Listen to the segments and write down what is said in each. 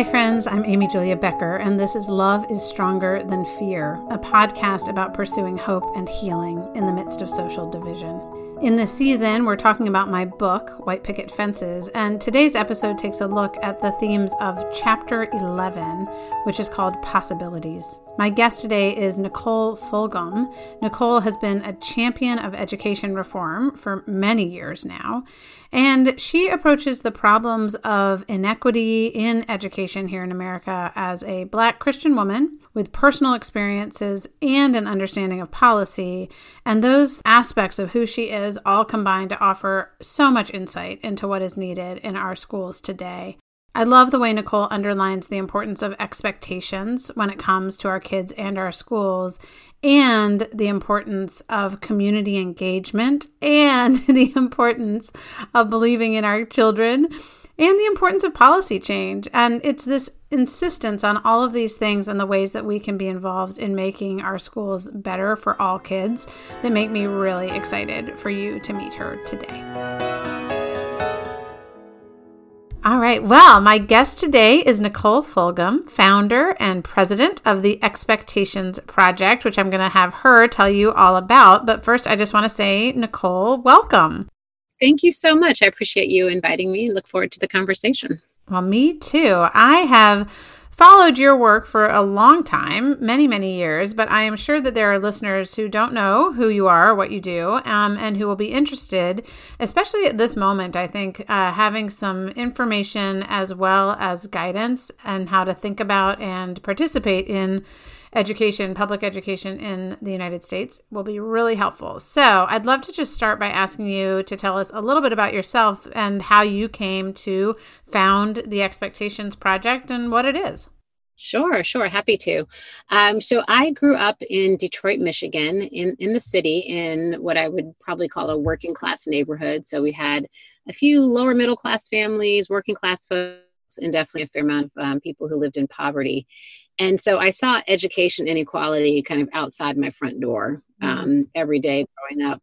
Hi, friends. I'm Amy Julia Becker, and this is Love is Stronger Than Fear, a podcast about pursuing hope and healing in the midst of social division. In this season, we're talking about my book, White Picket Fences, and today's episode takes a look at the themes of Chapter 11, which is called Possibilities. My guest today is Nicole Fulgham. Nicole has been a champion of education reform for many years now, and she approaches the problems of inequity in education here in America as a Black Christian woman with personal experiences and an understanding of policy. And those aspects of who she is all combine to offer so much insight into what is needed in our schools today. I love the way Nicole underlines the importance of expectations when it comes to our kids and our schools, and the importance of community engagement, and the importance of believing in our children, and the importance of policy change. And it's this insistence on all of these things and the ways that we can be involved in making our schools better for all kids that make me really excited for you to meet her today. All right. Well, my guest today is Nicole Fulgham, founder and president of the Expectations Project, which I'm going to have her tell you all about. But first, I just want to say, Nicole, welcome. Thank you so much. I appreciate you inviting me. Look forward to the conversation. Well, me too. I have followed your work for a long time, many, many years, but I am sure that there are listeners who don't know who you are, what you do, um, and who will be interested, especially at this moment, I think, uh, having some information as well as guidance and how to think about and participate in education, public education in the United States will be really helpful. So, I'd love to just start by asking you to tell us a little bit about yourself and how you came to found the Expectations Project and what it is. Sure, sure. Happy to. Um, so I grew up in Detroit, Michigan, in, in the city, in what I would probably call a working class neighborhood. So we had a few lower middle class families, working class folks, and definitely a fair amount of um, people who lived in poverty. And so I saw education inequality kind of outside my front door mm-hmm. um, every day growing up.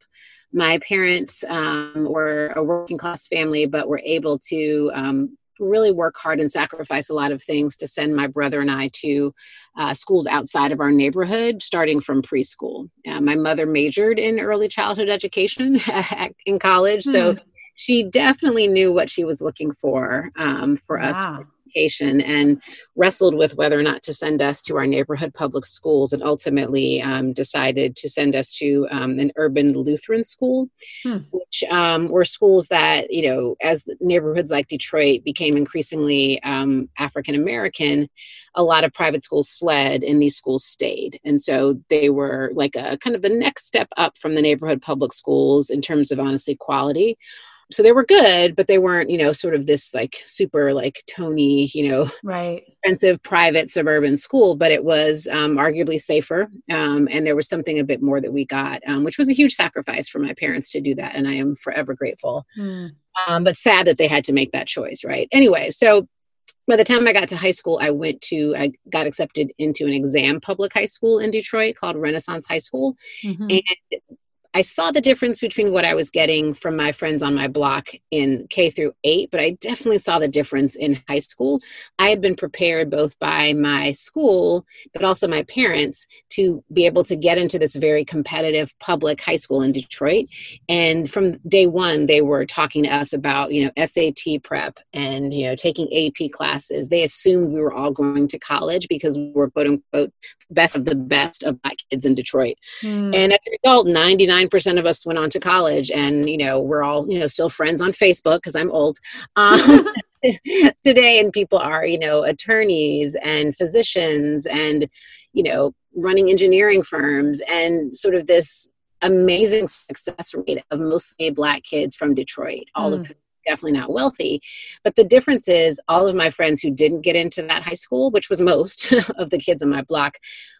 My parents um, were a working class family, but were able to um, really work hard and sacrifice a lot of things to send my brother and I to uh, schools outside of our neighborhood, starting from preschool. Uh, my mother majored in early childhood education in college, so mm. she definitely knew what she was looking for um, for wow. us education and wrestled with whether or not to send us to our neighborhood public schools and ultimately um, decided to send us to um, an urban Lutheran school, hmm. which um, were schools that, you know, as neighborhoods like Detroit became increasingly um, African American, a lot of private schools fled and these schools stayed. And so they were like a kind of the next step up from the neighborhood public schools in terms of honestly quality so they were good but they weren't you know sort of this like super like tony you know right expensive private suburban school but it was um, arguably safer um, and there was something a bit more that we got um, which was a huge sacrifice for my parents to do that and i am forever grateful mm. but sad that they had to make that choice right anyway so by the time I got to high school, I went to, I got accepted into an exam public high school in Detroit called Renaissance High School. Mm-hmm. And I saw the difference between what I was getting from my friends on my block in K through 8, but I definitely saw the difference in high school. I had been prepared both by my school, but also my parents to be able to get into this very competitive public high school in Detroit. And from day one, they were talking to us about, you know, SAT prep and, you know, taking AP classes. They assumed we were all going to college because we were quote unquote best of the best of black kids in Detroit. Mm. And as a result, 99 percent of us went on to college, and you know we're all you know still friends on Facebook because I'm old um, today, and people are you know attorneys and physicians and you know running engineering firms and sort of this amazing success rate of mostly black kids from Detroit, all mm. of definitely not wealthy. But the difference is, all of my friends who didn't get into that high school, which was most of the kids on my block,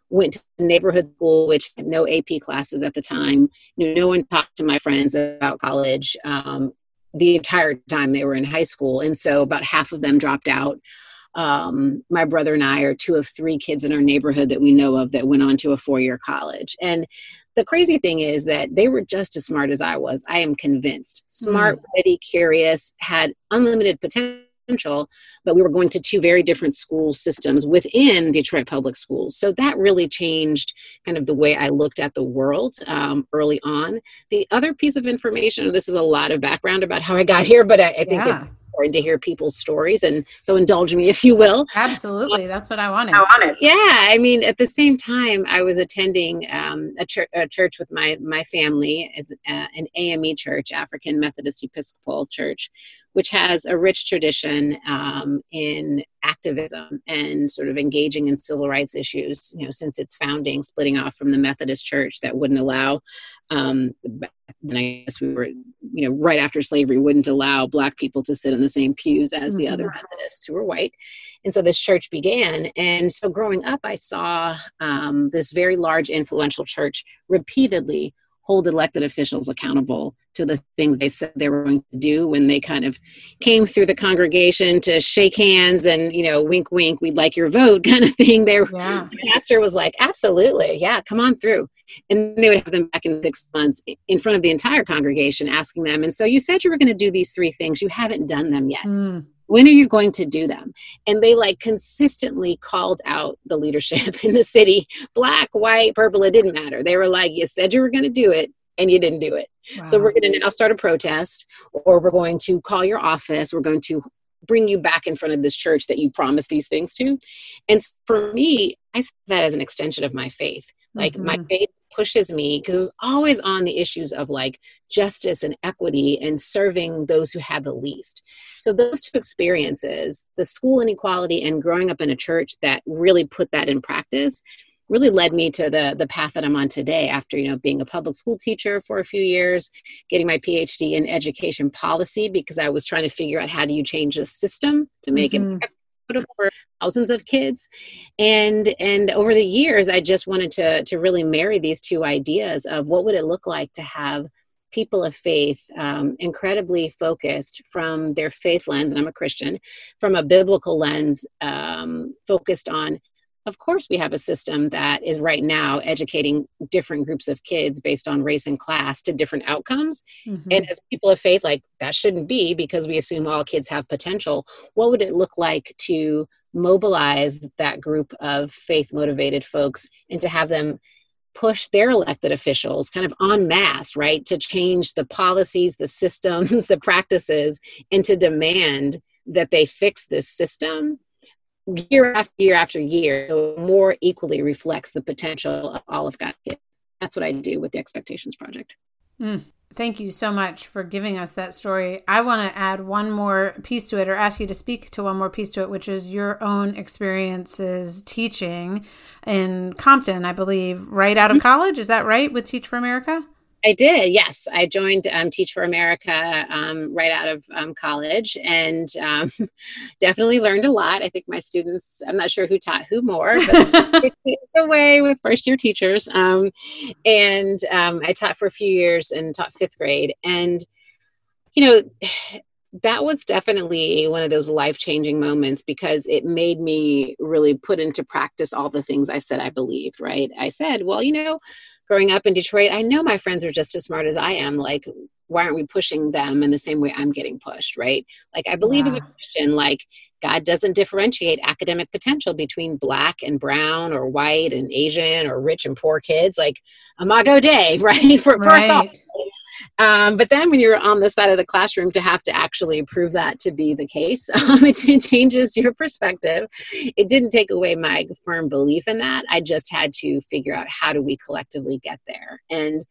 went to neighborhood school, which had no AP classes at the time. You know, no one talked to my friends about college um, the entire time they were in high school. And so about half of them dropped out. Um, my brother and I are two of three kids in our neighborhood that we know of that went on to a four year college. And the crazy thing is that they were just as smart as I was. I am convinced. Smart, mm. ready, curious, had unlimited potential potential, but we were going to two very different school systems within Detroit Public Schools. So that really changed kind of the way I looked at the world um, early on. The other piece of information, this is a lot of background about how I got here, but I, I think yeah. it's important to hear people's stories and so indulge me if you will absolutely that's what i wanted i wanted yeah i mean at the same time i was attending um, a, church, a, church with my my family it's uh, an ame church african methodist episcopal church which has a rich tradition um, in activism and sort of engaging in civil rights issues you know since its founding splitting off from the methodist church that wouldn't allow um, then I guess we were, you know, right after slavery wouldn't allow black people to sit in the same pews as the mm-hmm. other Methodists who were white. And so this church began. And so growing up, I saw um, this very large, influential church repeatedly hold elected officials accountable to the things they said they were going to do when they kind of came through the congregation to shake hands and you know wink wink we'd like your vote kind of thing. There yeah. pastor was like absolutely. Yeah come on through. And they would have them back in six months in front of the entire congregation asking them and so you said you were going to do these three things. You haven't done them yet. Mm when are you going to do them? And they like consistently called out the leadership in the city black white purple it didn't matter. They were like you said you were going to do it and you didn't do it. Wow. so we're going to now start a protest or we're going to call your office we're going to bring you back in front of this church that you promised these things to. And for me i see that as an extension of my faith. Like mm-hmm. my faith pushes me because it was always on the issues of like justice and equity and serving those who had the least. So those two experiences, the school inequality and growing up in a church that really put that in practice, really led me to the the path that I'm on today after you know being a public school teacher for a few years getting my PhD in education policy because I was trying to figure out how do you change a system to make mm-hmm. it for thousands of kids. And and over the years i just wanted to to really marry these two ideas of what would it look like to have people of faith um, incredibly focused from their faith lens and i'm a christian from a biblical lens um, focused on of course we have a system that is right now educating different groups of kids based on race and class to different outcomes. Mm-hmm. and as people of faith like that shouldn't be because we assume all kids have potential. What would it look like to mobilize that group of faith motivated folks and to have them push their elected officials kind of en masse, right, to change the policies, the systems, the practices, and to demand that they fix this system year after year after year so more equally reflects the potential of all of God kids. That's what I do with the Expectations Project. Mm, thank you so much for giving us that story. I want to add one more piece to it or ask you to speak to one more piece to it, which is your own experiences teaching in Compton, I believe, right out of mm-hmm. college. Is that right with Teach for America? I did, yes. I joined um, Teach for America um, right out of um, college and um, definitely learned a lot. I think my students, I'm not sure who taught who more, but it's the way with first year teachers. Um, and um, I taught for a few years and taught fifth grade. And, you know, that was definitely one of those life changing moments because it made me really put into practice all the things I said I believed, right? I said, well, you know, growing up in Detroit, I know my friends are just as smart as I am. Like, why aren't we pushing them in the same way I'm getting pushed, right? Like, I believe yeah. as a Christian, like, God doesn't differentiate academic potential between black and brown or white and Asian or rich and poor kids. Like, Imago Dei, right? For, right. for us all. Um, but then when you're on the side of the classroom to have to actually prove that to be the case, um, it, it, changes your perspective. It didn't take away my firm belief in that. I just had to figure out how do we collectively get there. And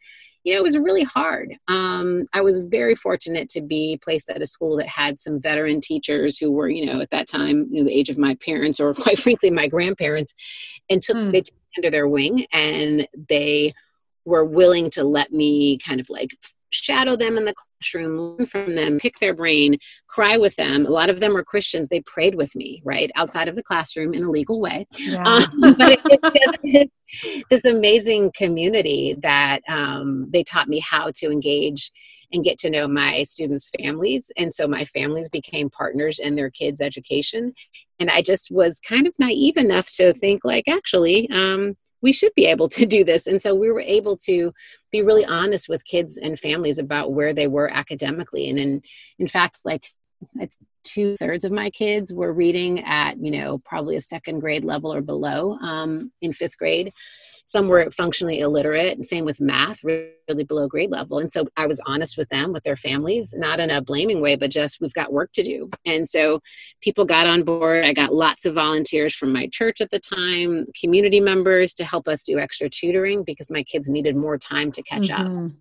you know, it was really hard. Um, I was very fortunate to be placed at a school that had some veteran teachers who were, you know, at that time, you know, the age of my parents or quite frankly, my grandparents, and took mm. they took under their wing and they were willing to let me kind of like shadow them in the classroom, learn from them, pick their brain, cry with them. A lot of them were Christians. They prayed with me, right, outside of the classroom in a legal way. Yeah. Um, but it, it just, this amazing community that um, they taught me how to engage and get to know my students' families. And so my families became partners in their kids' education. And I just was kind of naive enough to think, like, actually, um, we should be able to do this. And so we were able to be really honest with kids and families about where they were academically. And in, in fact, like two thirds of my kids were reading at, you know, probably a second grade level or below um, in fifth grade. Some were functionally illiterate, and same with math, really below grade level. And so I was honest with them, with their families, not in a blaming way, but just we've got work to do. And so people got on board. I got lots of volunteers from my church at the time, community members to help us do extra tutoring because my kids needed more time to catch mm-hmm. up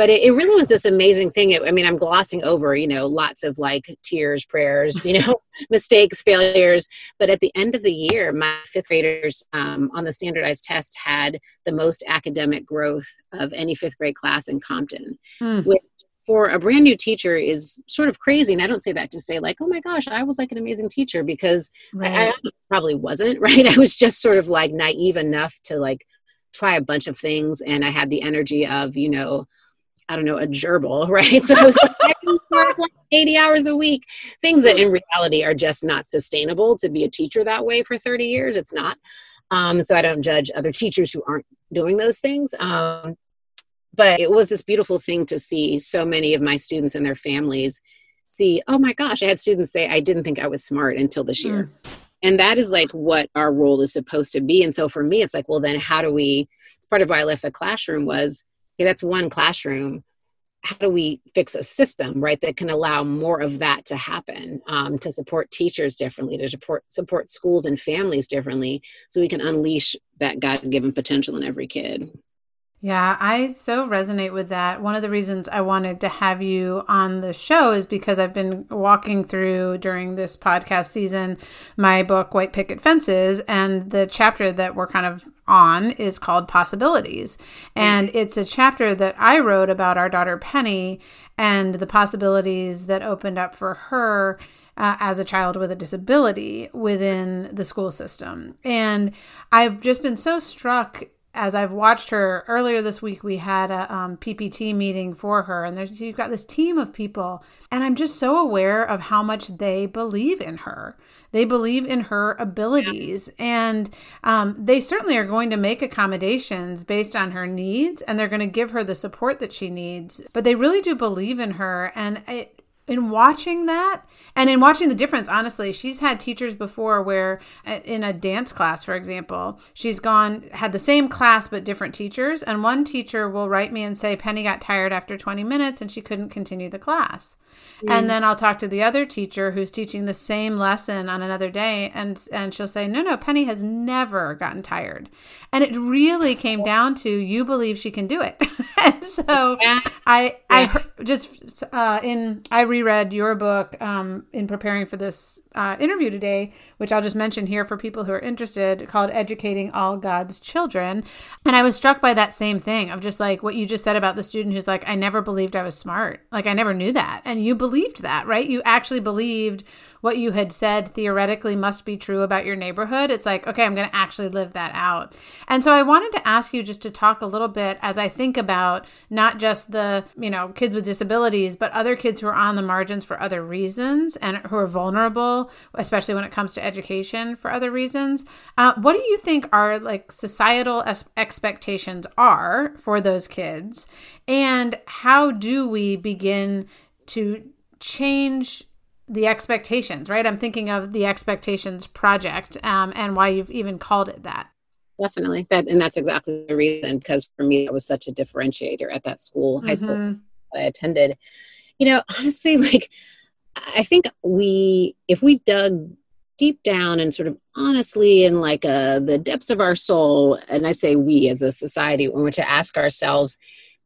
but it, it, really was this amazing thing. It, I mean, I'm glossing over, you know, lots of like tears, prayers, you know, mistakes, failures. But at the end of the year, my fifth graders um, on the standardized test had the most academic growth of any fifth grade class in Compton, mm. which for a brand new teacher is sort of crazy. And I don't say that to say like, oh my gosh, I was like an amazing teacher because right. I, I probably wasn't, right? I was just sort of like naive enough to like try a bunch of things. And I had the energy of, you know, I don't know, a gerbil, right? So it was like, like 80 hours a week, things that in reality are just not sustainable to be a teacher that way for 30 years. It's not. Um, so I don't judge other teachers who aren't doing those things. Um, but it was this beautiful thing to see so many of my students and their families see, oh my gosh, I had students say, I didn't think I was smart until this year. Mm. And that is like what our role is supposed to be. And so for me, it's like, well, then how do we, it's part of why I left the classroom was okay, that's one classroom. How do we fix a system, right, that can allow more of that to happen, um, to support teachers differently, to support support schools and families differently, so we can unleash that God-given potential in every kid. Yeah, I so resonate with that. One of the reasons I wanted to have you on the show is because I've been walking through during this podcast season my book, White Picket Fences, and the chapter that we're kind of on is called Possibilities. And it's a chapter that I wrote about our daughter Penny and the possibilities that opened up for her. Uh, as a child with a disability within the school system. And I've just been so struck as I've watched her earlier this week, we had a um, PPT meeting for her, and there's you've got this team of people, and I'm just so aware of how much they believe in her. They believe in her abilities, and um, they certainly are going to make accommodations based on her needs, and they're going to give her the support that she needs. But they really do believe in her, and it, in watching that and in watching the difference honestly she's had teachers before where uh, in a dance class for example she's gone had the same class but different teachers and one teacher will write me and say penny got tired after 20 minutes and she couldn't continue the class mm. and then i'll talk to the other teacher who's teaching the same lesson on another day and and she'll say no no penny has never gotten tired and it really came down to you believe she can do it and so yeah. i i just uh in i read reread your book um, in preparing for this uh, interview today, which I'll just mention here for people who are interested, called Educating All God's Children. And I was struck by that same thing of just like what you just said about the student who's like, I never believed I was smart. Like, I never knew that. And you believed that, right? You actually believed what you had said theoretically must be true about your neighborhood. It's like, okay, I'm going to actually live that out. And so I wanted to ask you just to talk a little bit as I think about not just the, you know, kids with disabilities, but other kids who are on the margins for other reasons and who are vulnerable, especially when it comes to education for other reasons. Uh, what do you think are like societal es- expectations are for those kids? And how do we begin to change the expectations, right? I'm thinking of the expectations project um, and why you've even called it that definitely that and that's exactly the reason because for me it was such a differentiator at that school mm-hmm. high school mm-hmm. that i attended you know, honestly, like, I think we, if we dug deep down and sort of honestly in like uh, the depths of our soul, and I say we as a society, when we're to ask ourselves,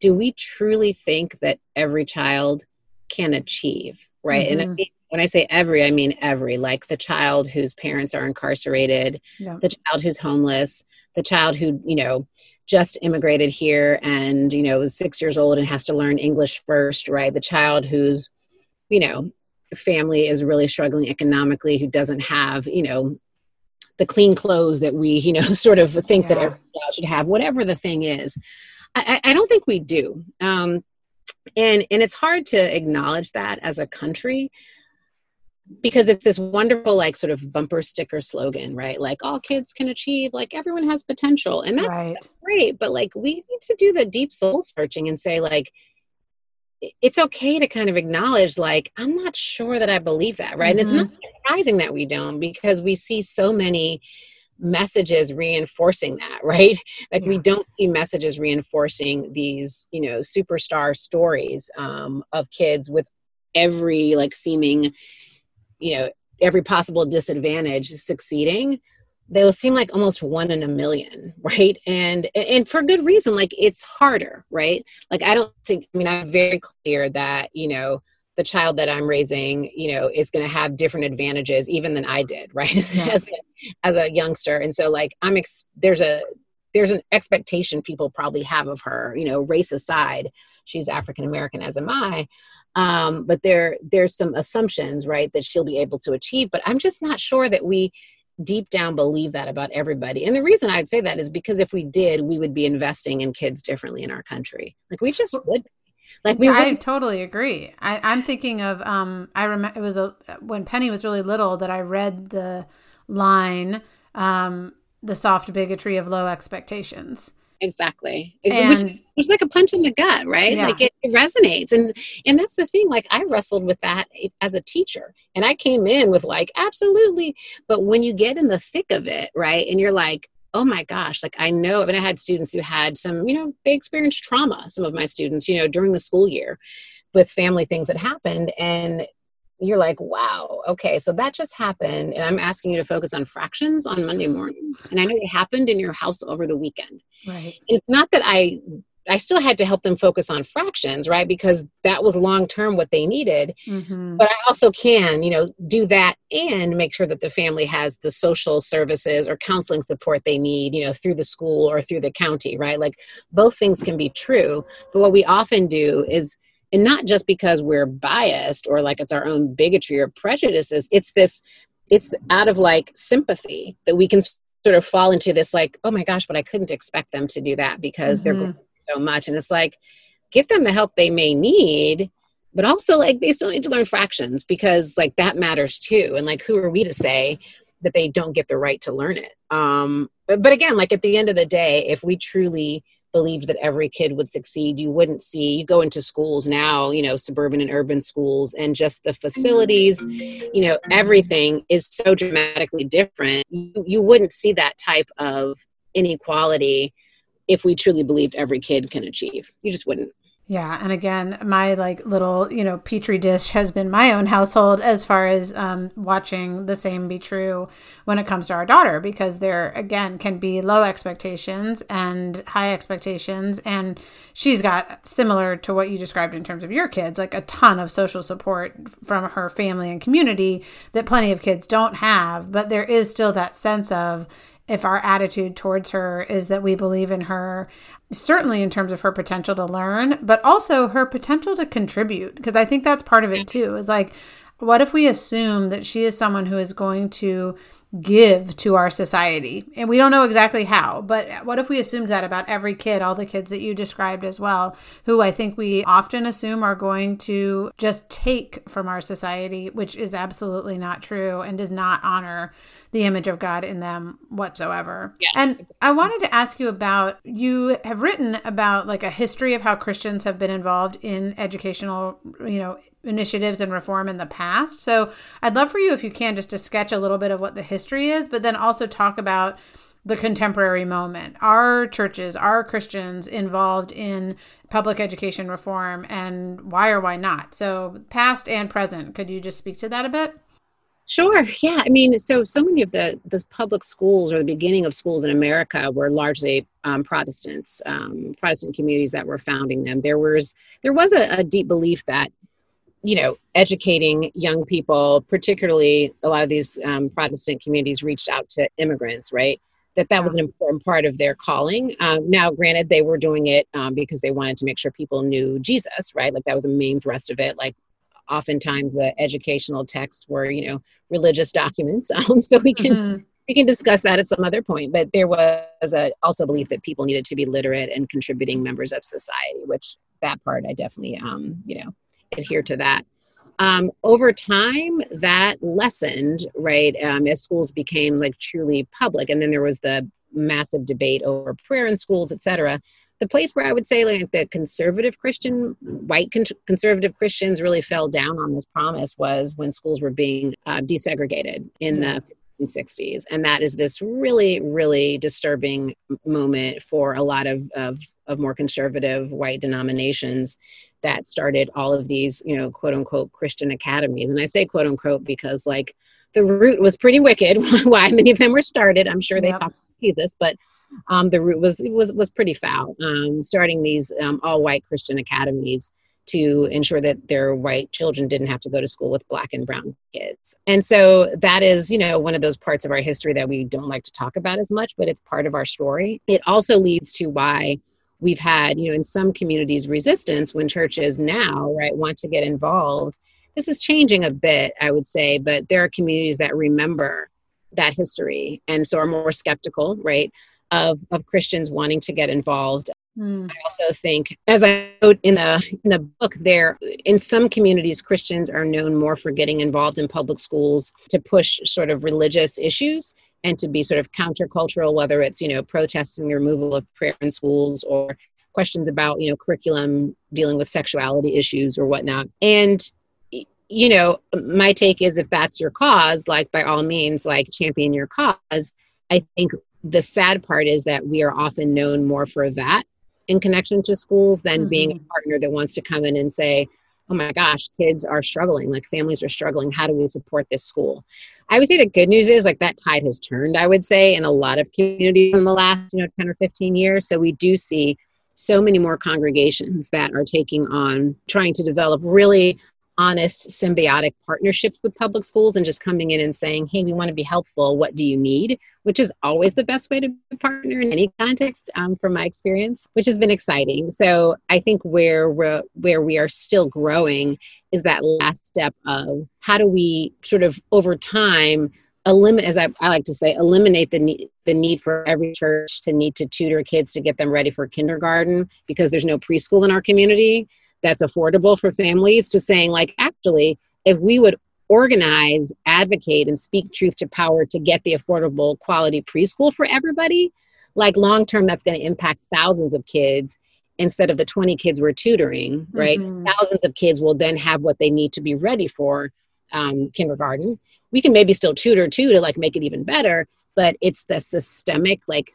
do we truly think that every child can achieve, right? Mm-hmm. And when I say every, I mean every, like the child whose parents are incarcerated, yeah. the child who's homeless, the child who, you know, just immigrated here and you know is six years old and has to learn english first right? The child who's you know family is really struggling economically who doesn't have you know the clean clothes that we you know sort of think yeah. that every child should have whatever the thing is. I, I don't think we do. Um, and and it's hard to acknowledge that as a country because it's this wonderful like sort of bumper sticker slogan right like all kids can achieve like everyone has potential and that's, right. that's great but like we need to do the deep soul searching and say like it's okay to kind of acknowledge like i'm not sure that i believe that right mm-hmm. and it's not mm-hmm. surprising that we don't because we see so many messages reinforcing that right like yeah. we don't see messages reinforcing these you know superstar stories um, of kids with every like seeming you know every possible disadvantage succeeding they'll seem like almost one in a million right? And and for good reason like it's harder right? Like i don't think i mean i'm very clear that you know the child that i'm raising you know is going to have different advantages even than i did right? Yeah. as, a, as a youngster. And so like i'm ex- there's a there's an expectation people probably have of her you know race aside she's african american as am i um, but there there's some assumptions right that she'll be able to achieve but i'm just not sure that we deep down believe that about everybody. And the reason i'd say that is because if we did we would be investing in kids differently in our country. Like we just would like we i totally agree. I, am thinking of um i remember it was a when penny was really little that i read the line um the soft bigotry of low expectations exactly. And, it's like a punch in the gut right? Yeah. like it, it, resonates. And and that's the thing like i wrestled with that eh, as a teacher. And i came in with like absolutely. But when you get in the thick of it right and you're like oh my gosh like i know I mean, i had students who had some you know they experienced trauma some of my students you know during the school year with family things that happened. And you're like, wow, okay, so that just happened. And I'm asking you to focus on fractions on Monday morning. And I know it happened in your house over the weekend. Right. It's not that I I still had to help them focus on fractions, right? Because that was long term what they needed. Mm-hmm. But I also can, you know, do that and make sure that the family has the social services or counseling support they need, you know, through the school or through the county, right? Like both things can be true. But what we often do is and not just because we're biased or like it's our own bigotry or prejudices it's this it's out of like sympathy that we can sort of fall into this like oh my gosh but i couldn't expect them to do that because mm-hmm. they're so much. And it's like get them the help they may need but also like they still need to learn fractions because like that matters too. And like who are we to say that they don't get the right to learn it? Um but, but again like at the end of the day if we truly believed that every kid would succeed you wouldn't see you go into schools now you know suburban and urban schools and just the facilities you know everything is so dramatically different. You, you wouldn't see that type of inequality if we truly believed every kid can achieve. You just wouldn't yeah, and again, my like little you know petri dish has been my own household as far as um, watching the same be true when it comes to our daughter because there again can be low expectations and high expectations, and she's got similar to what you described in terms of your kids, like a ton of social support from her family and community that plenty of kids don't have, but there is still that sense of if our attitude towards her is that we believe in her, certainly in terms of her potential to learn, but also her potential to contribute. Because I think that's part of it too. Is like, what if we assume that she is someone who is going to give to our society. And we don't know exactly how, but what if we assumed that about every kid, all the kids that you described as well, who I think we often assume are going to just take from our society, which is absolutely not true and does not honor the image of God in them whatsoever. Yeah, and exactly. I wanted to ask you about you have written about like a history of how Christians have been involved in educational, you know, initiatives and reform in the past. So I'd love for you, if you can, just to sketch a little bit of what the history is, but then also talk about the contemporary moment. Are churches, are Christians involved in public education reform and why or why not? So, past and present, could you just speak to that a bit? Sure. Yeah. I mean, so so many of the the public schools or the beginning of schools in America were largely um, Protestants, um, Protestant communities that were founding them. There was there was a, a deep belief that you know, educating young people, particularly a lot of these um, Protestant communities reached out to immigrants, right? That that was an important part of their calling. Um, now, granted, they were doing it um, because they wanted to make sure people knew Jesus, right? Like that was a main thrust of it. Like oftentimes the educational texts were, you know, religious documents. Um, so we can mm-hmm. we can discuss that at some other point. But there was a, also a belief that people needed to be literate and contributing members of society, which that part I definitely, um, you know, adhere to that. Um, over time, that lessened, right, um, as schools became like truly public. And then there was the massive debate over prayer in schools, et cetera. The place where I would say like the conservative Christian, white con- conservative Christians really fell down on this promise was when schools were being uh, desegregated in the 60s and that is this really really disturbing moment for a lot of, of, of more conservative white denominations that started all of these you know quote unquote christian academies and i say quote unquote because like the root was pretty wicked why many of them were started i'm sure they yep. talked Jesus, but um, the root was was was pretty foul. Um, starting these um, all white Christian academies to ensure that their white children didn't have to go to school with black and brown kids. And so that is, you know, one of those parts of our history that we don't like to talk about as much, but it's part of our story. It also leads to why we've had, you know, in some communities resistance when churches now, right, want to get involved. This is changing a bit, I would say, but there are communities that remember that history and so are more skeptical, right, of, of Christians wanting to get involved Mm. I also think, as I wrote in the in the book, there in some communities, Christians are known more for getting involved in public schools to push sort of religious issues and to be sort of countercultural, whether it's you know protesting the removal of prayer in schools or questions about you know curriculum dealing with sexuality issues or whatnot. And you know, my take is if that's your cause, like by all means, like champion your cause. I think the sad part is that we are often known more for that in connection to schools than mm-hmm. being a partner that wants to come in and say, oh my gosh, kids are struggling, like families are struggling. How do we support this school? I would say the good news is like that tide has turned, I would say, in a lot of communities in the last, you know, 10 or 15 years. So we do see so many more congregations that are taking on trying to develop really honest symbiotic partnerships with public schools and just coming in and saying hey we want to be helpful. What do you need? which is always the best way to partner in any context um, from my experience which has been exciting. So i think where we're where we are still growing is that last step of how do we sort of over time eliminate as I, I like to say eliminate the need the need for every church to need to tutor kids to get them ready for kindergarten because there's no preschool in our community that's affordable for families to saying like actually if we would organize advocate and speak truth to power to get the affordable quality preschool for everybody like long term that's going to impact thousands of kids instead of the 20 kids we're tutoring right mm-hmm. thousands of kids will then have what they need to be ready for um, kindergarten we can maybe still tutor too to like make it even better but it's the systemic like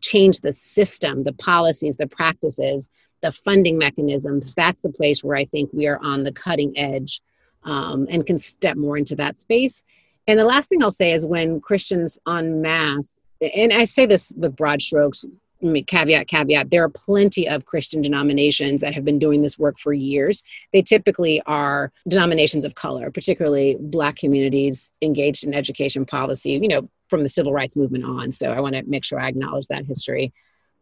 change the system the policies the practices the funding mechanisms, that's the place where I think we are on the cutting edge um, and can step more into that space. And the last thing I'll say is when Christians en masse, and I say this with broad strokes, caveat, caveat, there are plenty of Christian denominations that have been doing this work for years. They typically are denominations of color, particularly Black communities engaged in education policy, you know, from the civil rights movement on. So I want to make sure I acknowledge that history.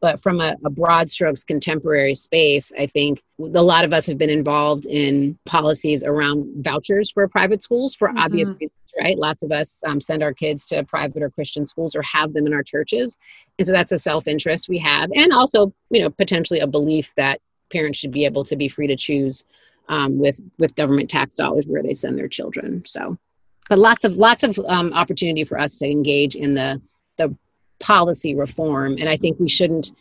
But from a, a, broad strokes contemporary space, I think a lot of us have been involved in policies around vouchers for private schools for mm-hmm. obvious reasons, right? Lots of us um, send our kids to private or Christian schools or have them in our churches. And so that's a self interest we have. And also, you know, potentially a belief that parents should be able to be free to choose um, with, with government tax dollars where they send their children. So, but lots of, lots of um, opportunity for us to engage in the, the policy reform and i think we shouldn't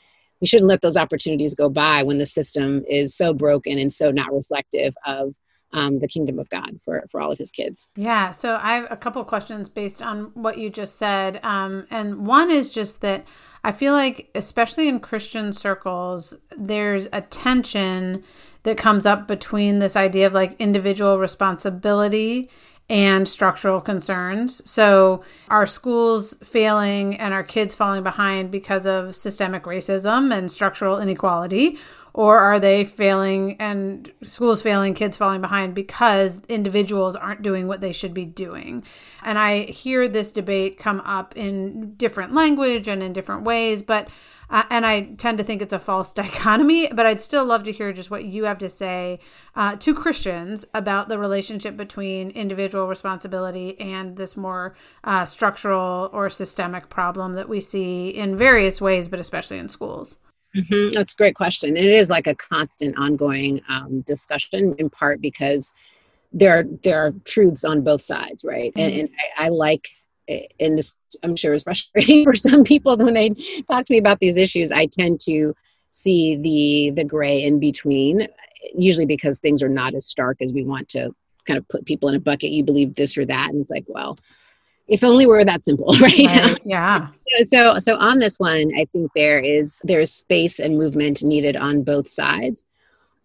we shouldn't let those opportunities go by when the system is so broken and so not reflective of um, the kingdom of God for, for all of his kids. Yeah. So I have a couple questions based on what you just said. Um, and one is just that I feel like, especially in Christian circles, there's a tension that comes up between this idea of like individual responsibility and structural concerns. So, our schools failing and our kids falling behind because of systemic racism and structural inequality? Or are they failing and schools failing, kids falling behind because individuals aren't doing what they should be doing? And I hear this debate come up in different language and in different ways, but uh, and I tend to think it's a false dichotomy, but I'd still love to hear just what you have to say uh, to Christians about the relationship between individual responsibility and this more uh, structural or systemic problem that we see in various ways, but especially in schools. Mm-hmm. That's a great question. And it is like a constant ongoing um, discussion, in part because there are, there are truths on both sides, right? Mm-hmm. And, and I, I like and this I'm sure is frustrating for some people. When they talk to me about these issues. I tend to see the the gray in between usually because things are not as stark as we want to kind of put people in a bucket. You believe this or that. And it's like well if only we were that simple right, right. yeah. so so on this one i think there is there's space and movement needed on both sides.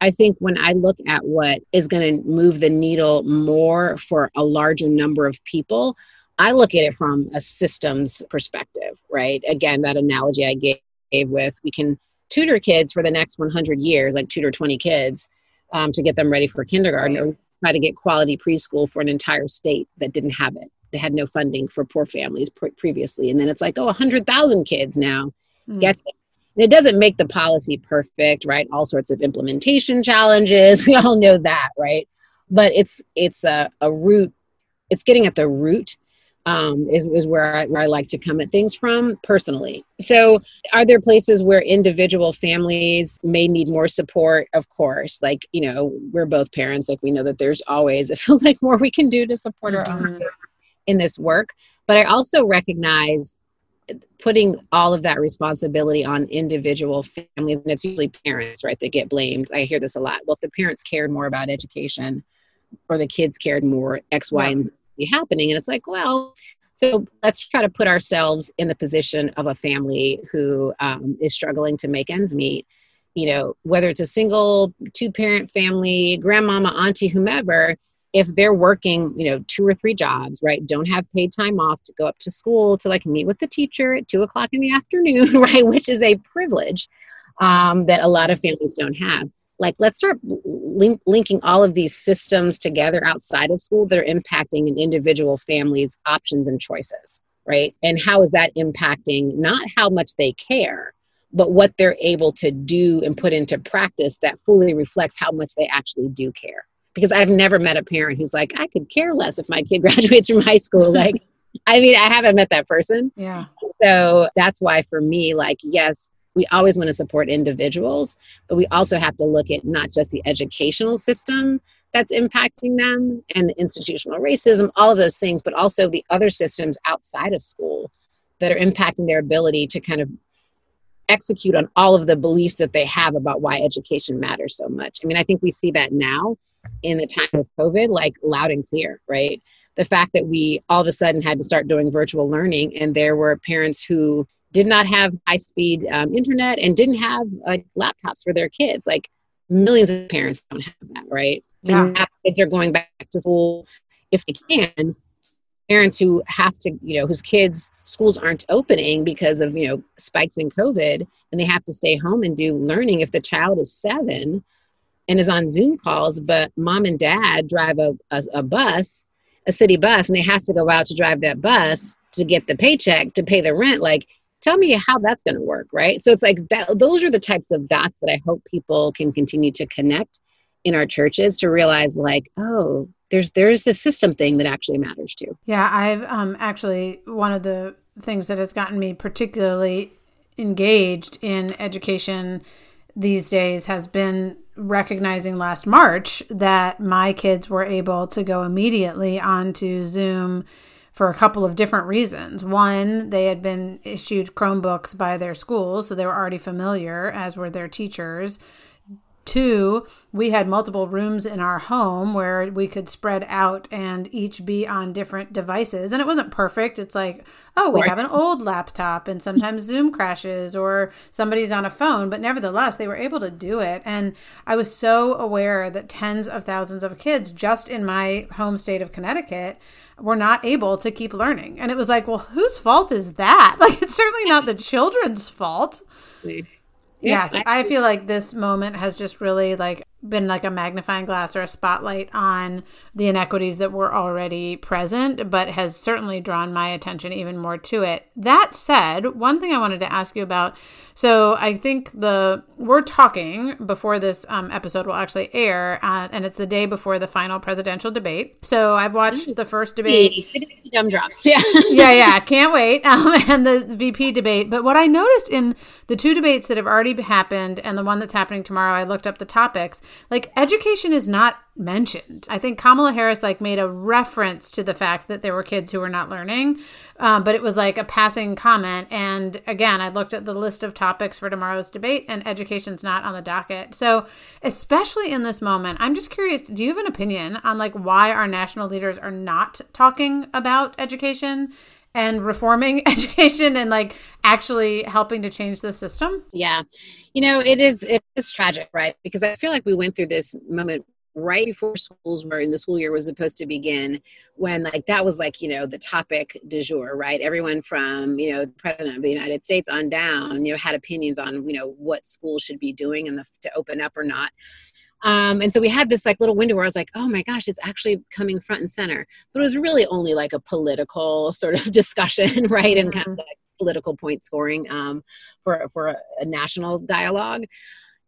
I think when i look at what is going to move the needle more for a larger number of people i look at it from a systems perspective right again that analogy i gave with we can tutor kids for the next 100 years, like tutor 20 kids um, to get them ready for kindergarten, or try to get quality preschool for an entire state that didn't have it. They had no funding for poor families pre- previously. And then it's like, oh, 100,000 kids now mm. get them. And it doesn't make the policy perfect, right? All sorts of implementation challenges. We all know that, right? But it's it's a, a root, it's getting at the root um, is, is where I, where I like to come at things from personally. So, are there places where individual families may need more support? Of course. Like, you know, we're both parents. Like, we know that there's always, it feels like more we can do to support mm-hmm. our own in this work. But I also recognize putting all of that responsibility on individual families, and it's usually parents, right, that get blamed. I hear this a lot. Well, if the parents cared more about education or the kids cared more, X, Y, yeah. and Z happening. And it's like, well, so let's try to put ourselves in the position of a family who um, is struggling to make ends meet. You know, whether it's a single, two parent family, grandmama, auntie, whomever, if they're working, you know, two or three jobs, right, don't have paid time off to go up to school to like meet with the teacher at two o'clock in the afternoon, right, which is a privilege um, that a lot of families don't have like let's start link, linking all of these systems together outside of school that are impacting an individual family's options and choices right? And how is that impacting not how much they care but what they're able to do and put into practice that fully reflects how much they actually do care? Because i've never met a parent who's like i could care less if my kid graduates from high school. Like i mean i haven't met that person. Yeah. So that's why for me like yes we always want to support individuals, but we also have to look at not just the educational system that's impacting them and the institutional racism, all of those things, but also the other systems outside of school that are impacting their ability to kind of execute on all of the beliefs that they have about why education matters so much. I mean, I think we see that now in the time of COVID, like loud and clear, right? The fact that we all of a sudden had to start doing virtual learning, and there were parents who did not have high speed um, internet and didn't have like laptops for their kids. Like millions of parents don't have that, right? Yeah. And kids are going back to school if they can. Parents who have to, you know, whose kids' schools aren't opening because of, you know, spikes in COVID and they have to stay home and do learning if the child is seven and is on Zoom calls, but mom and dad drive a, a, a bus, a city bus, and they have to go out to drive that bus to get the paycheck to pay the rent. Like, tell me how that's going to work right? So it's like that those are the types of dots that i hope people can continue to connect in our churches to realize like oh there's there's the system thing that actually matters too yeah i've um actually one of the things that has gotten me particularly engaged in education these days has been recognizing last march that my kids were able to go immediately onto zoom for a couple of different reasons. One, they had been issued Chromebooks by their school, so they were already familiar, as were their teachers. Two, we had multiple rooms in our home where we could spread out and each be on different devices. And it wasn't perfect. It's like, oh, we have an old laptop and sometimes Zoom crashes or somebody's on a phone. But nevertheless, they were able to do it. And I was so aware that tens of thousands of kids just in my home state of Connecticut were not able to keep learning. And it was like, well, whose fault is that? Like, it's certainly not the children's fault. Yes, I feel like this moment has just really like been like a magnifying glass or a spotlight on the inequities that were already present, but has certainly drawn my attention even more to it. That said, one thing I wanted to ask you about so I think the we're talking before this um, episode will actually air, uh, and it's the day before the final presidential debate. So I've watched the first debate. Dumb drops, yeah, yeah, yeah. Can't wait. Um, and the VP debate. But what I noticed in the two debates that have already happened and the one that's happening tomorrow, I looked up the topics like education is not mentioned. I think Kamala Harris like made a reference to the fact that there were kids who were not learning, um, but it was like a passing comment. And again, I looked at the list of topics for tomorrow's debate, and education's not on the docket. So, especially in this moment, I'm just curious. Do you have an opinion on like why our national leaders are not talking about education? And reforming education and like actually helping to change the system? Yeah. You know it is it is tragic right? Because i feel like we went through this moment right before schools were in the school year was supposed to begin when like that was like you know the topic du jour right? Everyone from you know the president of the united states on down you know had opinions on you know what schools should be doing and the, to open up or not um, and so we had this like little window where I was like, oh my gosh, it's actually coming front and center. But it was really only like a political sort of discussion, right? And kind of mm-hmm. like political point scoring um, for, for a, a national dialogue.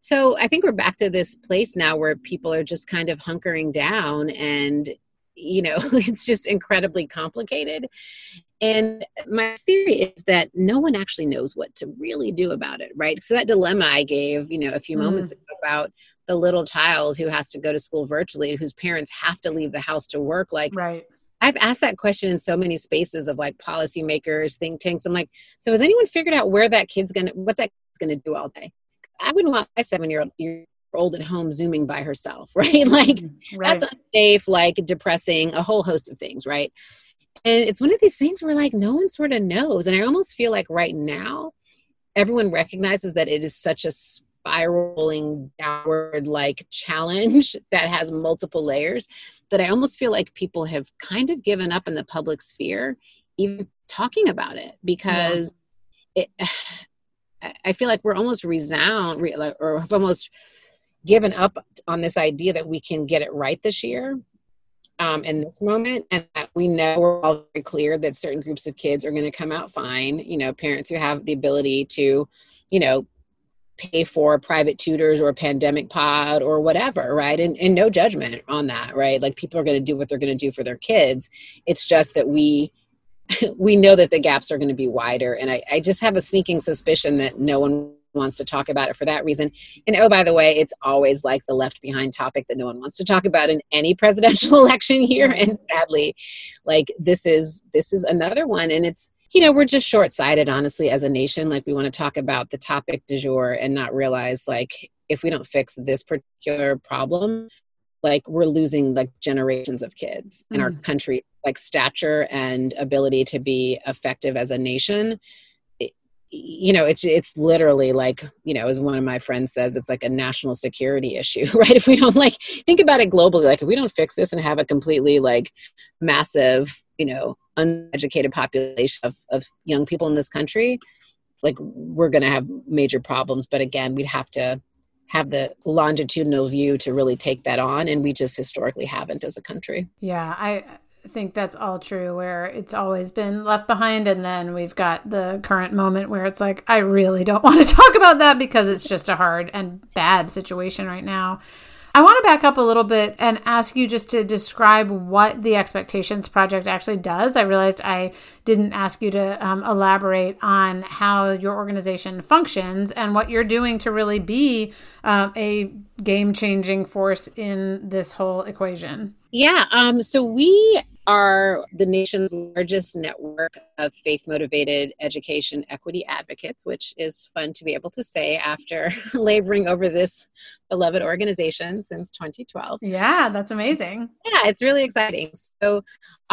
So I think we're back to this place now where people are just kind of hunkering down and you know it's just incredibly complicated and my theory is that no one actually knows what to really do about it right so that dilemma i gave you know a few mm. moments ago about the little child who has to go to school virtually whose parents have to leave the house to work like right I've asked that question in so many spaces of like policymakers, think tanks. I'm like, so has anyone figured out where that kid's gonna, what that kid's gonna do all day? I wouldn't want my seven year old at home zooming by herself, right? Like mm-hmm. right. that's unsafe, like depressing, a whole host of things, right? And it's one of these things where like no one sort of knows. And I almost feel like right now, everyone recognizes that it is such a spiraling downward like challenge that has multiple layers that I almost feel like people have kind of given up in the public sphere, even talking about it because yeah. it I feel like we're almost resound or have almost given up on this idea that we can get it right this year um, in this moment and that we know we're all very clear that certain groups of kids are going to come out fine. You know parents who have the ability to you know pay for private tutors or a pandemic pod or whatever right? And, and no judgment on that right? Like people are going to do what they're going to do for their kids. It's just that we we know that the gaps are going to be wider. And I, I just have a sneaking suspicion that no one wants to talk about it for that reason. And oh, by the way, it's always like the left behind topic that no one wants to talk about in any presidential election here. And sadly, like this is this is another one. And it's you know, we're just short sighted, honestly, as a nation. Like we want to talk about the topic du jour and not realize like if we don't fix this particular problem, like we're losing like generations of kids in mm. our country like stature and ability to be effective as a nation you know it's it's literally like you know as one of my friends says it's like a national security issue right? If we don't like think about it globally like if we don't fix this and have a completely like massive you know uneducated population of, of young people in this country like we're going to have major problems. But again we'd have to have the longitudinal view to really take that on and we just historically haven't as a country. Yeah i think that's all true where it's always been left behind and then we've got the current moment where it's like i really don't want to talk about that because it's just a hard and bad situation right now I want to back up a little bit and ask you just to describe what the Expectations Project actually does. I realized I didn't ask you to um, elaborate on how your organization functions and what you're doing to really be um, a game changing force in this whole equation. Yeah, um, so we are the nation's largest network of faith motivated education equity advocates, which is fun to be able to say after laboring over this beloved organization since 2012. Yeah, that's amazing. Yeah, it's really exciting. So,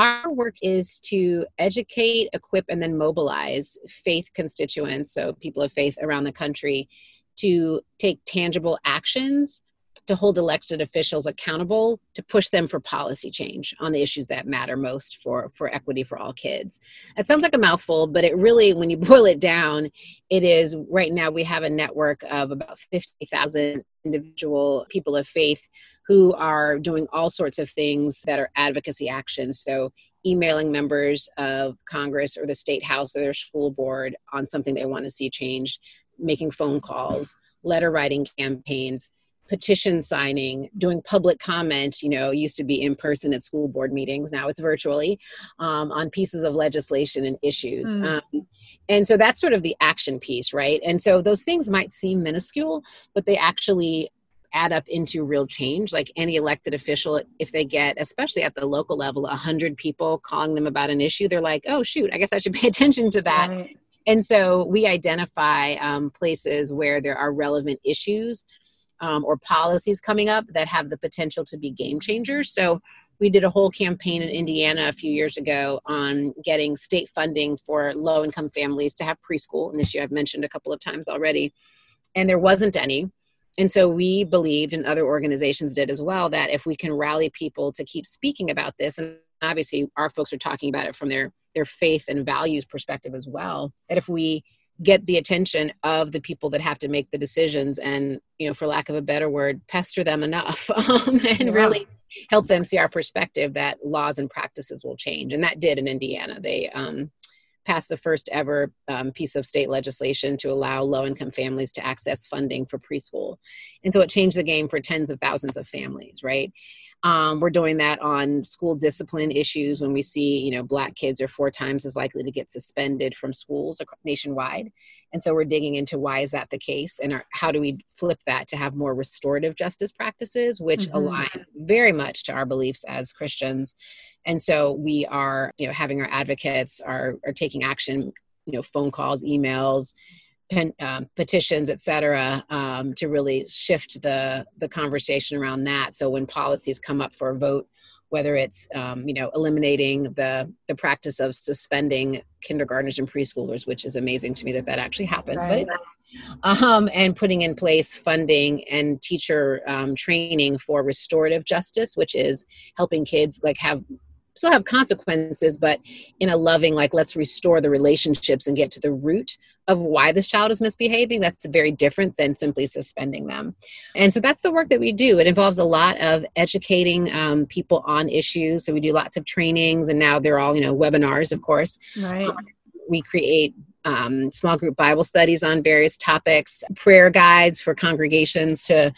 our work is to educate, equip, and then mobilize faith constituents, so people of faith around the country, to take tangible actions to hold elected officials accountable to push them for policy change on the issues that matter most for for equity for all kids. It sounds like a mouthful but it really when you boil it down it is right now we have a network of about 50,000 individual people of faith who are doing all sorts of things that are advocacy actions so emailing members of congress or the state house or their school board on something they want to see changed making phone calls letter writing campaigns petition signing, doing public comment, you know, used to be in person at school board meetings, now it's virtually, um, on pieces of legislation and issues. Mm. Um, and so that's sort of the action piece, right? And so those things might seem minuscule, but they actually add up into real change like any elected official if they get especially at the local level 100 people calling them about an issue they're like oh shoot i guess i should pay attention to that right. and so we identify um, places where there are relevant issues um, or policies coming up that have the potential to be game changers. So we did a whole campaign in indiana a few years ago on getting state funding for low income families to have preschool an issue i've mentioned a couple of times already and there wasn't any. And so we believed, and other organizations did as well, that if we can rally people to keep speaking about this, and obviously our folks are talking about it from their their faith and values perspective as well, that if we get the attention of the people that have to make the decisions and you know for lack of a better word pester them enough um, and yeah. really help them see our perspective that laws and practices will change and that did in indiana they um, passed the first ever um, piece of state legislation to allow low income families to access funding for preschool. And so it changed the game for tens of thousands of families, right? Um, we're doing that on school discipline issues when we see, you know, black kids are four times as likely to get suspended from schools nationwide. And so we're digging into why is that the case and are, how do we flip that to have more restorative justice practices, which mm-hmm. align very much to our beliefs as Christians. And so we are, you know, having our advocates are, are taking action, you know, phone calls, emails, pen, um, petitions, et cetera, um, to really shift the, the conversation around that. So when policies come up for a vote, whether it's um, you know eliminating the the practice of suspending kindergartners and preschoolers, which is amazing to me that that actually happens, right. but um, and putting in place funding and teacher um, training for restorative justice, which is helping kids like have still have consequences, but in a loving, like, let's restore the relationships and get to the root of why this child is misbehaving. That's very different than simply suspending them. And so that's the work that we do. It involves a lot of educating um, people on issues. So we do lots of trainings, and now they're all, you know, webinars, of course. Right. Um, we create um, small group Bible studies on various topics, prayer guides for congregations to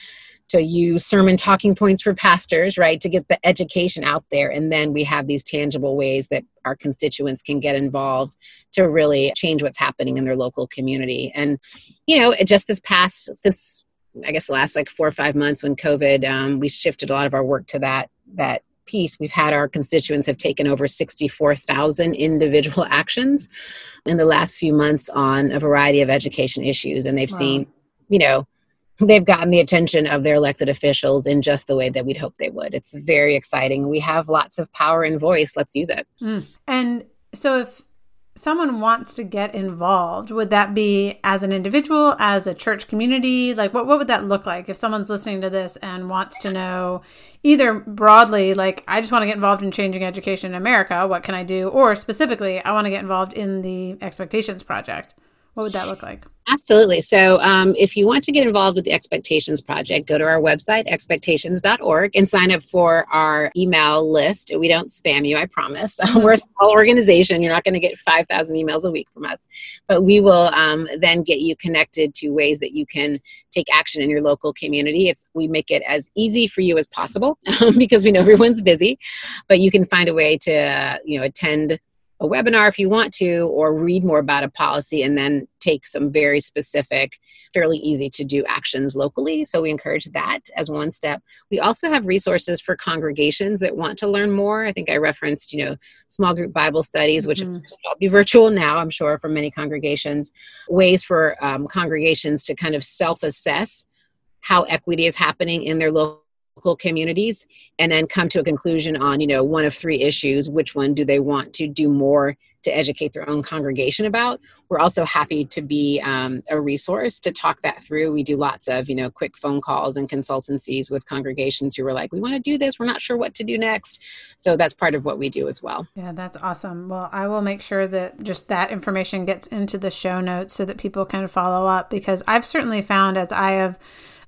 to use sermon talking points for pastors, right, to get the education out there. And then we have these tangible ways that our constituents can get involved to really change what's happening in their local community. And, you know, just this past, since I guess the last like four or five months when COVID, um, we shifted a lot of our work to that, that piece we've had our constituents have taken over 64,000 individual actions in the last few months on a variety of education issues and they've wow. seen you know they've gotten the attention of their elected officials in just the way that we'd hope they would. It's very exciting. We have lots of power and voice. Let's use it. Mm. And so if someone wants to get involved, would that be as an individual, as a church community? Like what what would that look like if someone's listening to this and wants to know either broadly like I just want to get involved in changing education in America, what can I do? Or specifically, I want to get involved in the expectations project. What would that look like? Absolutely. So, um, if you want to get involved with the Expectations Project, go to our website, expectations.org, and sign up for our email list. We don't spam you, I promise. We're a small organization. You're not going to get 5,000 emails a week from us. But we will um, then get you connected to ways that you can take action in your local community. It's We make it as easy for you as possible because we know everyone's busy, but you can find a way to, uh, you know, attend a webinar if you want to, or read more about a policy and then take some very specific, fairly easy to do actions locally. So we encourage that as one step. We also have resources for congregations that want to learn more. I think I referenced, you know, small group Bible studies, which mm-hmm. will be virtual now, I'm sure, for many congregations. Ways for um, congregations to kind of self assess how equity is happening in their local local communities and then come to a conclusion on you know one of three issues which one do they want to do more to educate their own congregation about. We're also happy to be um, a resource to talk that through. We do lots of you know quick phone calls and consultancies with congregations who are like we want to do this. We're not sure what to do next. So that's part of what we do as well. Yeah that's awesome. Well i will make sure that just that information gets into the show notes so that people can follow up because i've certainly found as i have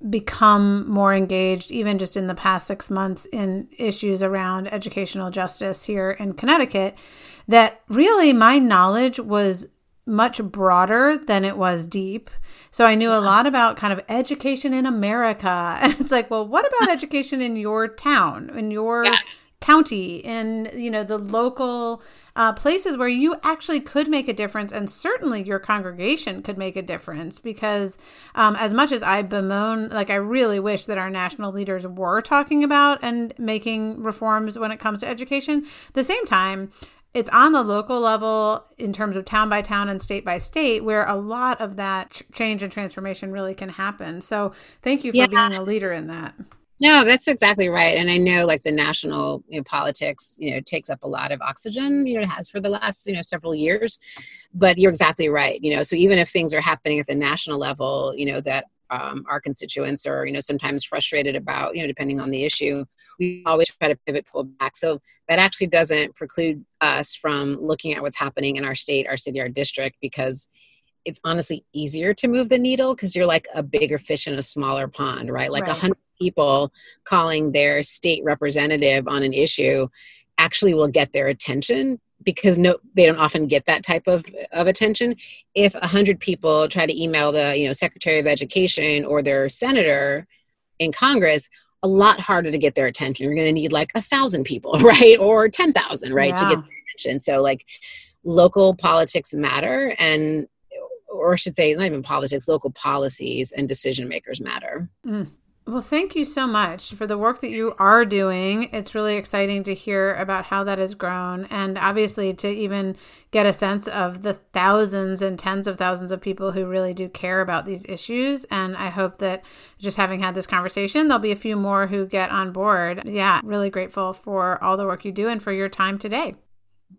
become more engaged, even just in the past six months, in issues around educational justice here in Connecticut, that really my knowledge was much broader than it was deep. So I knew a lot about kind of education in America. And it's like, well, what about education in your town, in your yeah. County, in, you know, the local uh, places where you actually could make a difference, and certainly your congregation could make a difference. Because um, as much as I bemoan, like I really wish that our national leaders were talking about and making reforms when it comes to education. At the same time, it's on the local level in terms of town by town and state by state where a lot of that change and transformation really can happen. So thank you for yeah. being a leader in that. No, that's exactly right. And I know like the national you know, politics, you know, takes up a lot of oxygen, you know, it has for the last, you know, several years. But you're exactly right. You know, so even if things are happening at the national level, you know, that um, our constituents are, you know, sometimes frustrated about, you know, depending on the issue, we always try to pivot, pull back. So that actually doesn't preclude us from looking at what's happening in our state, our city, our district, because it's honestly easier to move the needle because you're like a bigger fish in a smaller pond, right? Like a right. hundred people calling their state representative on an issue actually will get their attention because no they don't often get that type of, of attention if a hundred people try to email the you know secretary of education or their senator in congress a lot harder to get their attention you're going to need like a thousand people right or 10000 right yeah. to get their attention so like local politics matter and or I should say, not even politics, local policies and decision makers matter. Mm. Well, thank you so much for the work that you are doing. It's really exciting to hear about how that has grown and obviously to even get a sense of the thousands and tens of thousands of people who really do care about these issues. And I hope that just having had this conversation, there'll be a few more who get on board. Yeah, really grateful for all the work you do and for your time today.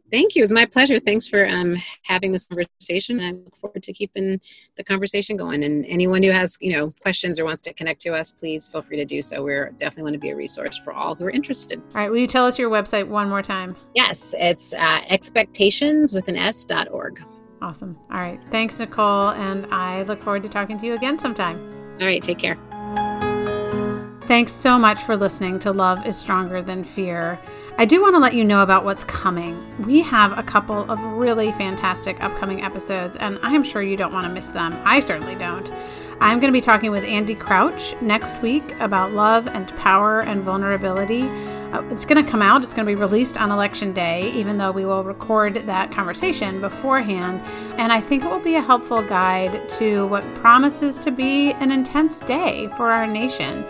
Thank you. It was my pleasure. Thanks for um, having this conversation. I look forward to keeping the conversation going. And anyone who has, you know, questions or wants to connect to us, please feel free to do so. We're definitely want to be a resource for all who are interested. All right. Will you tell us your website one more time? Yes, it's uh, expectations with an S dot org. Awesome. All right. Thanks, Nicole. And I look forward to talking to you again sometime. All right. Take care. Thanks so much for listening to Love is Stronger Than Fear. I do want to let you know about what's coming. We have a couple of really fantastic upcoming episodes, and I'm sure you don't want to miss them. I certainly don't. I'm going to be talking with Andy Crouch next week about love and power and vulnerability. Uh, it's going to come out, it's going to be released on election day, even though we will record that conversation beforehand. And I think it will be a helpful guide to what promises to be an intense day for our nation.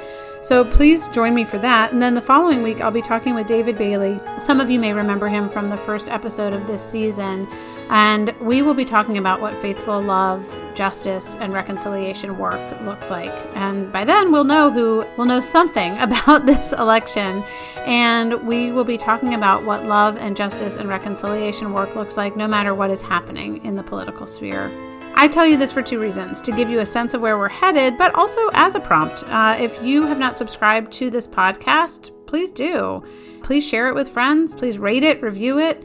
So please join me for that. And then the following week, I'll be talking with David Bailey. Some of you may remember him from the first episode of this season. And we will be talking about what faithful love, justice, and reconciliation work looks like. And by then, we'll know who will know something about this election. And we will be talking about what love and justice and reconciliation work looks like no matter what is happening in the political sphere. I tell you this for two reasons to give you a sense of where we're headed, but also as a prompt. Uh, if you have not subscribed to this podcast, please do. Please share it with friends. Please rate it, review it.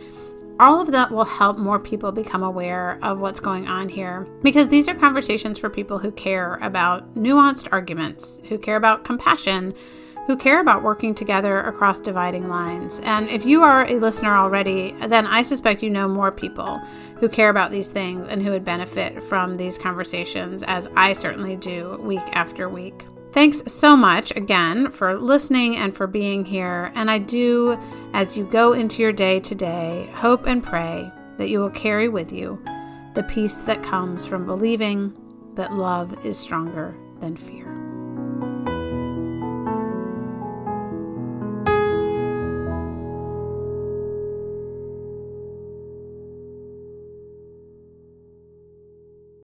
All of that will help more people become aware of what's going on here because these are conversations for people who care about nuanced arguments, who care about compassion, who care about working together across dividing lines. And if you are a listener already, then I suspect you know more people who care about these things and who would benefit from these conversations, as I certainly do week after week. Thanks so much again for listening and for being here. And I do, as you go into your day today, hope and pray that you will carry with you the peace that comes from believing that love is stronger than fear.